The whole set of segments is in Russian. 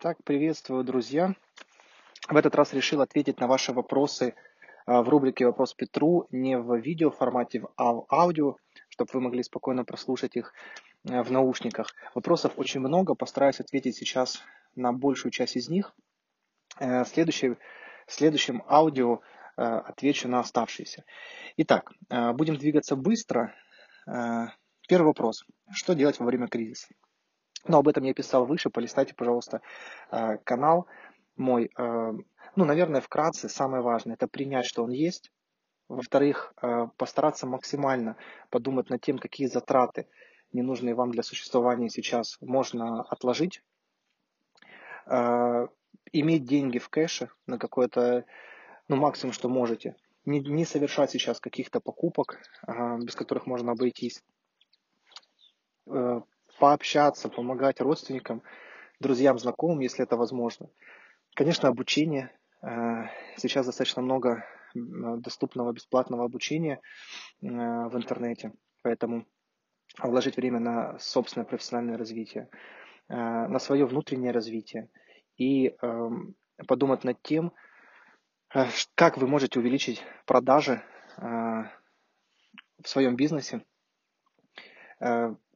Итак, приветствую, друзья. В этот раз решил ответить на ваши вопросы а, в рубрике «Вопрос Петру» не в видео формате, а в аудио, чтобы вы могли спокойно прослушать их а, в наушниках. Вопросов очень много, постараюсь ответить сейчас на большую часть из них. Э, в следующем, в следующем аудио э, отвечу на оставшиеся. Итак, э, будем двигаться быстро. Первый вопрос. Что делать во время кризиса? Но об этом я писал выше, полистайте, пожалуйста, э, канал мой. Э, ну, наверное, вкратце, самое важное, это принять, что он есть. Во-вторых, э, постараться максимально подумать над тем, какие затраты, ненужные вам для существования сейчас, можно отложить. Иметь деньги в кэше на какое-то, ну, максимум, что можете. Не, не совершать сейчас каких-то покупок, без которых можно обойтись пообщаться, помогать родственникам, друзьям, знакомым, если это возможно. Конечно, обучение. Э, сейчас достаточно много доступного бесплатного обучения э, в интернете, поэтому вложить время на собственное профессиональное развитие, э, на свое внутреннее развитие и эм, подумать над тем, как вы можете увеличить продажи в своем бизнесе,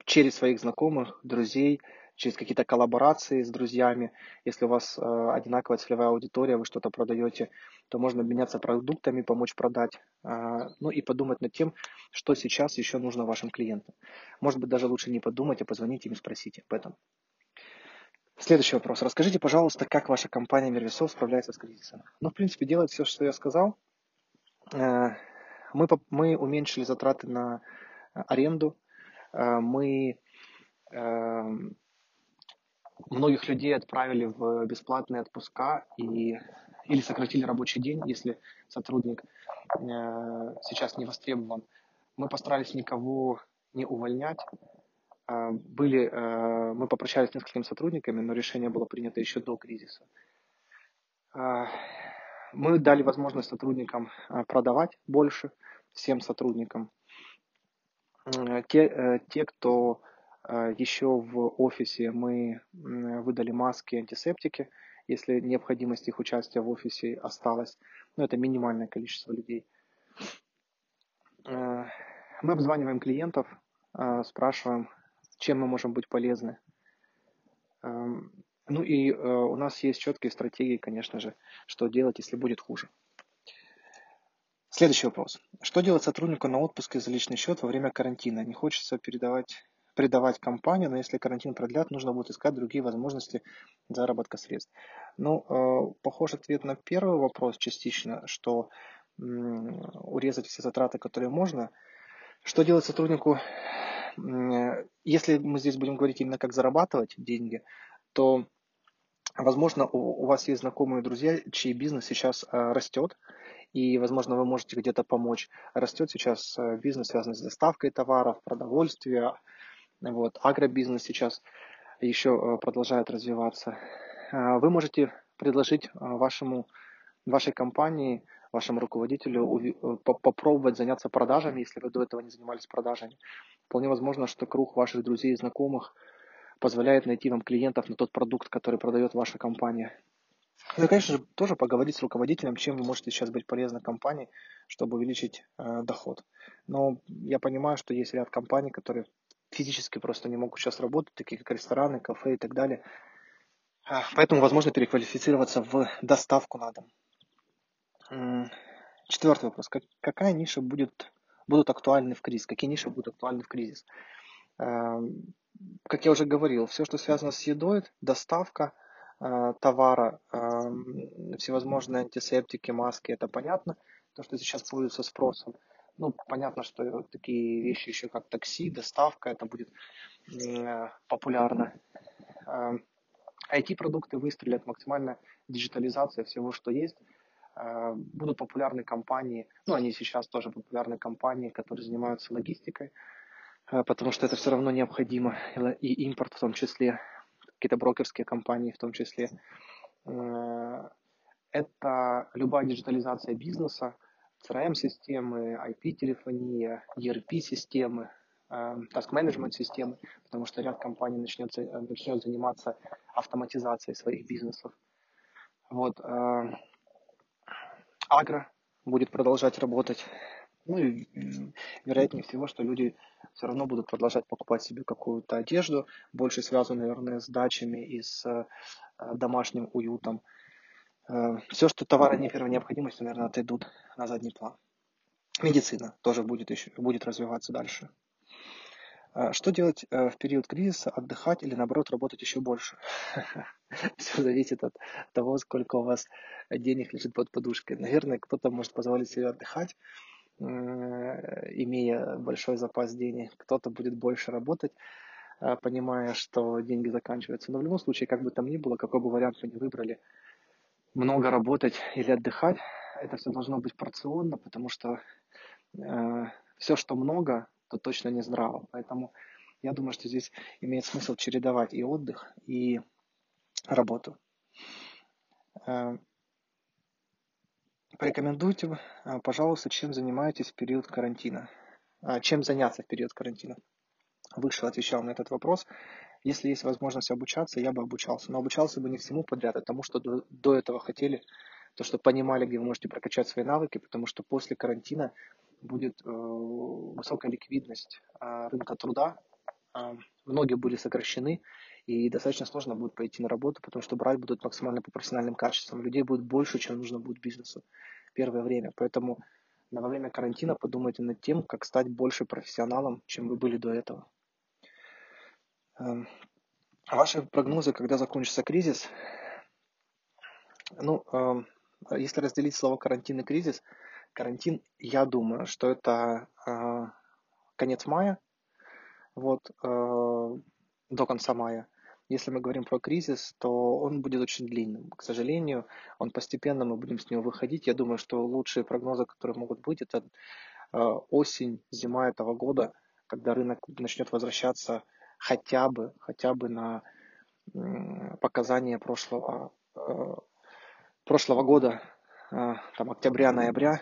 через своих знакомых, друзей, через какие-то коллаборации с друзьями. Если у вас э, одинаковая целевая аудитория, вы что-то продаете, то можно обменяться продуктами, помочь продать. Э, ну и подумать над тем, что сейчас еще нужно вашим клиентам. Может быть, даже лучше не подумать, а позвонить им и спросить об этом. Следующий вопрос. Расскажите, пожалуйста, как ваша компания Мервисов справляется с кризисом? Ну, в принципе, делает все, что я сказал. Э, мы, мы уменьшили затраты на аренду, Э, мы эм, многих людей отправили в бесплатные отпуска и, или сократили рабочий день, если сотрудник э, сейчас не востребован. Мы постарались никого не увольнять. Э, были, мы попрощались с несколькими сотрудниками, но решение было принято еще до кризиса. Мы дали возможность сотрудникам продавать больше, всем сотрудникам. Э, те, э, те, кто э, еще в офисе, мы выдали маски, антисептики, если необходимость их участия в офисе осталась. Но это минимальное количество людей. Мы обзваниваем клиентов, спрашиваем, чем мы можем быть полезны. Эм, ну и у нас есть четкие стратегии, конечно же, что делать, если будет хуже. Следующий вопрос. Что делать сотруднику на отпуске за личный счет во время карантина? Не хочется передавать, предавать компанию, но если карантин продлят, нужно будет искать другие возможности заработка средств. Ну, э, похож ответ на первый вопрос частично, что э, урезать все затраты, которые можно. Что делать сотруднику, э, если мы здесь будем говорить именно как зарабатывать деньги, то, возможно, у, у вас есть знакомые друзья, чей бизнес сейчас э, растет, и, возможно, вы можете где-то помочь. Растет сейчас э, бизнес, связанный с доставкой товаров, продовольствия, вот, агробизнес сейчас еще э, продолжает развиваться. Э, вы можете предложить вашему, вашей компании, вашему руководителю попробовать заняться продажами, если вы до этого не занимались продажами. Вполне возможно, что круг ваших друзей и знакомых позволяет найти вам клиентов на тот продукт, который продает ваша компания. Ну конечно же, тоже поговорить с руководителем, чем вы можете сейчас быть полезны компании, чтобы увеличить э, доход. Но я понимаю, что есть ряд компаний, которые физически просто не могут сейчас работать, такие как рестораны, кафе и так далее. А, поэтому возможно переквалифицироваться в доставку на дом. Четвертый вопрос. Как, какая ниша будет, будут актуальны в кризис? Какие ниши будут актуальны в кризис? Э, как я уже говорил, все, что связано с едой, доставка – товара, эм, всевозможные антисептики, маски, это понятно, то, что сейчас пользуется спросом. Ну, понятно, что такие вещи еще как такси, доставка, это будет э, популярно. IT-продукты эм, выстрелят, максимальная диджитализация всего, что есть. Э, будут популярны компании, ну, они сейчас тоже популярны компании, которые занимаются логистикой, потому что это все равно необходимо, и импорт в том числе какие-то брокерские компании в том числе. Э, это любая диджитализация бизнеса, CRM-системы, IP-телефония, ERP-системы, task-менеджмент системы, потому что ряд компаний начнет, начнет заниматься автоматизацией своих бизнесов. Вот. Агро будет продолжать работать. Ну и вероятнее всего, что люди все равно будут продолжать покупать себе какую-то одежду, больше связанную, наверное, с дачами и с э, домашним уютом. Э, все, что товары не первой необходимости, наверное, отойдут на задний план. Медицина тоже будет, еще, будет развиваться дальше. Э, что делать в период кризиса? Отдыхать или, наоборот, работать еще больше? Все зависит от того, сколько у вас денег лежит под подушкой. Наверное, кто-то может позволить себе отдыхать, имея большой запас денег, кто-то будет больше работать, э, понимая, что деньги заканчиваются. Но в любом случае, как бы там ни было, какой бы вариант вы ни выбрали, много работать или отдыхать, это все должно быть порционно, потому что э, все, что много, то точно не здраво. Поэтому я думаю, что здесь имеет смысл чередовать и отдых, и работу. Э, Порекомендуйте, а, пожалуйста, чем занимаетесь в период карантина. А, чем заняться в период карантина? Выше отвечал на этот вопрос. Если есть возможность обучаться, я бы обучался. Но обучался бы не всему подряд, а тому, что до, этого хотели, то, что понимали, где вы можете прокачать свои навыки, потому что после карантина будет э, высокая ликвидность э, рынка труда. Многие были сокращены, и достаточно сложно будет пойти на работу, потому что брать будут максимально по профессиональным качествам. Людей будет больше, чем нужно будет бизнесу первое время. Поэтому во время карантина подумайте над тем, как стать больше профессионалом, чем вы были до этого. Эм, ваши прогнозы, когда закончится кризис? Ну, эм, если разделить слово карантин и кризис, карантин, я думаю, что это э, конец мая, вот, э, до конца мая. Если мы говорим про кризис, то он будет очень длинным. К сожалению, он постепенно, мы будем с него выходить. Я думаю, что лучшие прогнозы, которые могут быть, это э, осень, зима этого года, когда рынок начнет возвращаться хотя бы, хотя бы на показания прошлого, э, прошлого года, э, там, октября-ноября,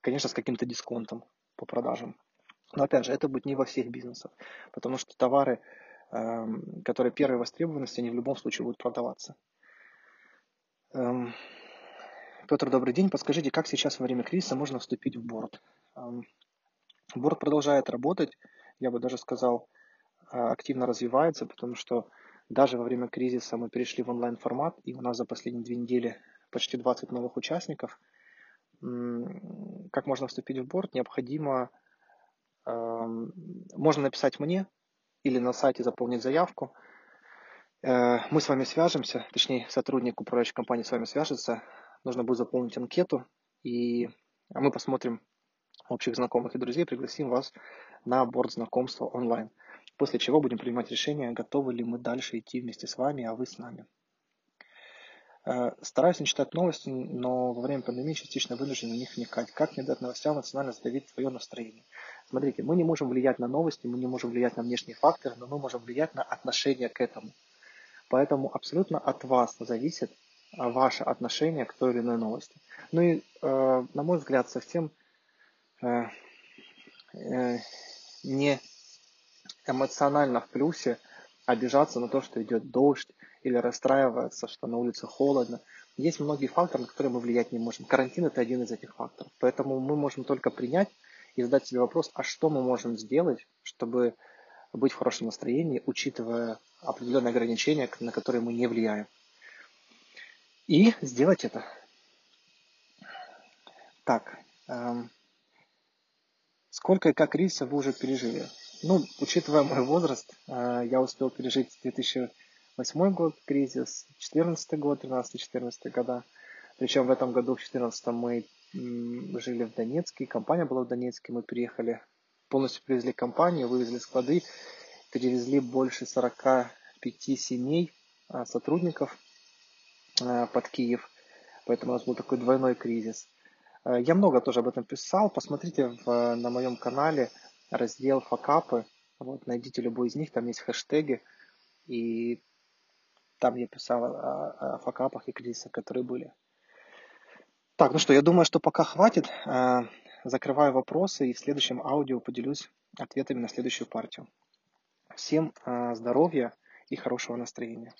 конечно, с каким-то дисконтом по продажам. Но опять же, это будет не во всех бизнесах, потому что товары, которые первой востребованности, они в любом случае будут продаваться. Эм, Петр, добрый день. Подскажите, как сейчас во время кризиса можно вступить в борт? Эм, борт продолжает работать, я бы даже сказал, э, активно развивается, потому что даже во время кризиса мы перешли в онлайн-формат, и у нас за последние две недели почти 20 новых участников. Как можно вступить в борт? Необходимо, можно написать мне, или на сайте заполнить заявку. Э, мы с вами свяжемся, точнее сотрудник управляющей компании с вами свяжется. Нужно будет заполнить анкету, и мы посмотрим общих знакомых и друзей, пригласим вас на борт знакомства онлайн. После чего будем принимать решение, готовы ли мы дальше идти вместе с вами, а вы с нами. Э, стараюсь не читать новости, но во время пандемии частично вынужден в них вникать. Как не дать новостям национально задавить свое настроение? Смотрите, мы не можем влиять на новости, мы не можем влиять на внешние факторы, но мы можем влиять на отношение к этому. Поэтому абсолютно от вас зависит а, ваше отношение к той или иной новости. Ну и, э, на мой взгляд, совсем э, не эмоционально в плюсе обижаться на то, что идет дождь, или расстраиваться, что на улице холодно. Есть многие факторы, на которые мы влиять не можем. Карантин – это один из этих факторов. Поэтому мы можем только принять и задать себе вопрос, а что мы можем сделать, чтобы быть в хорошем настроении, учитывая определенные ограничения, на которые мы не влияем. И сделать это. Так, эм, сколько и как кризисов вы уже пережили? Ну, учитывая мой возраст, э, я успел пережить 2000 Восьмой год кризис, четырнадцатый год, тринадцатый, четырнадцатый года. Причем в этом году, в четырнадцатом, мы жили в Донецке, компания была в Донецке, мы переехали, полностью привезли компанию, вывезли склады, перевезли больше 45 семей, а, сотрудников а, под Киев, поэтому у нас был такой двойной кризис. А, я много тоже об этом писал, посмотрите в, на моем канале раздел факапы, вот, найдите любой из них, там есть хэштеги, и там я писал о, о факапах и кризисах, которые были. Так, ну что, я думаю, что пока хватит. Э, закрываю вопросы и в следующем аудио поделюсь ответами на следующую партию. Всем здоровья и хорошего настроения.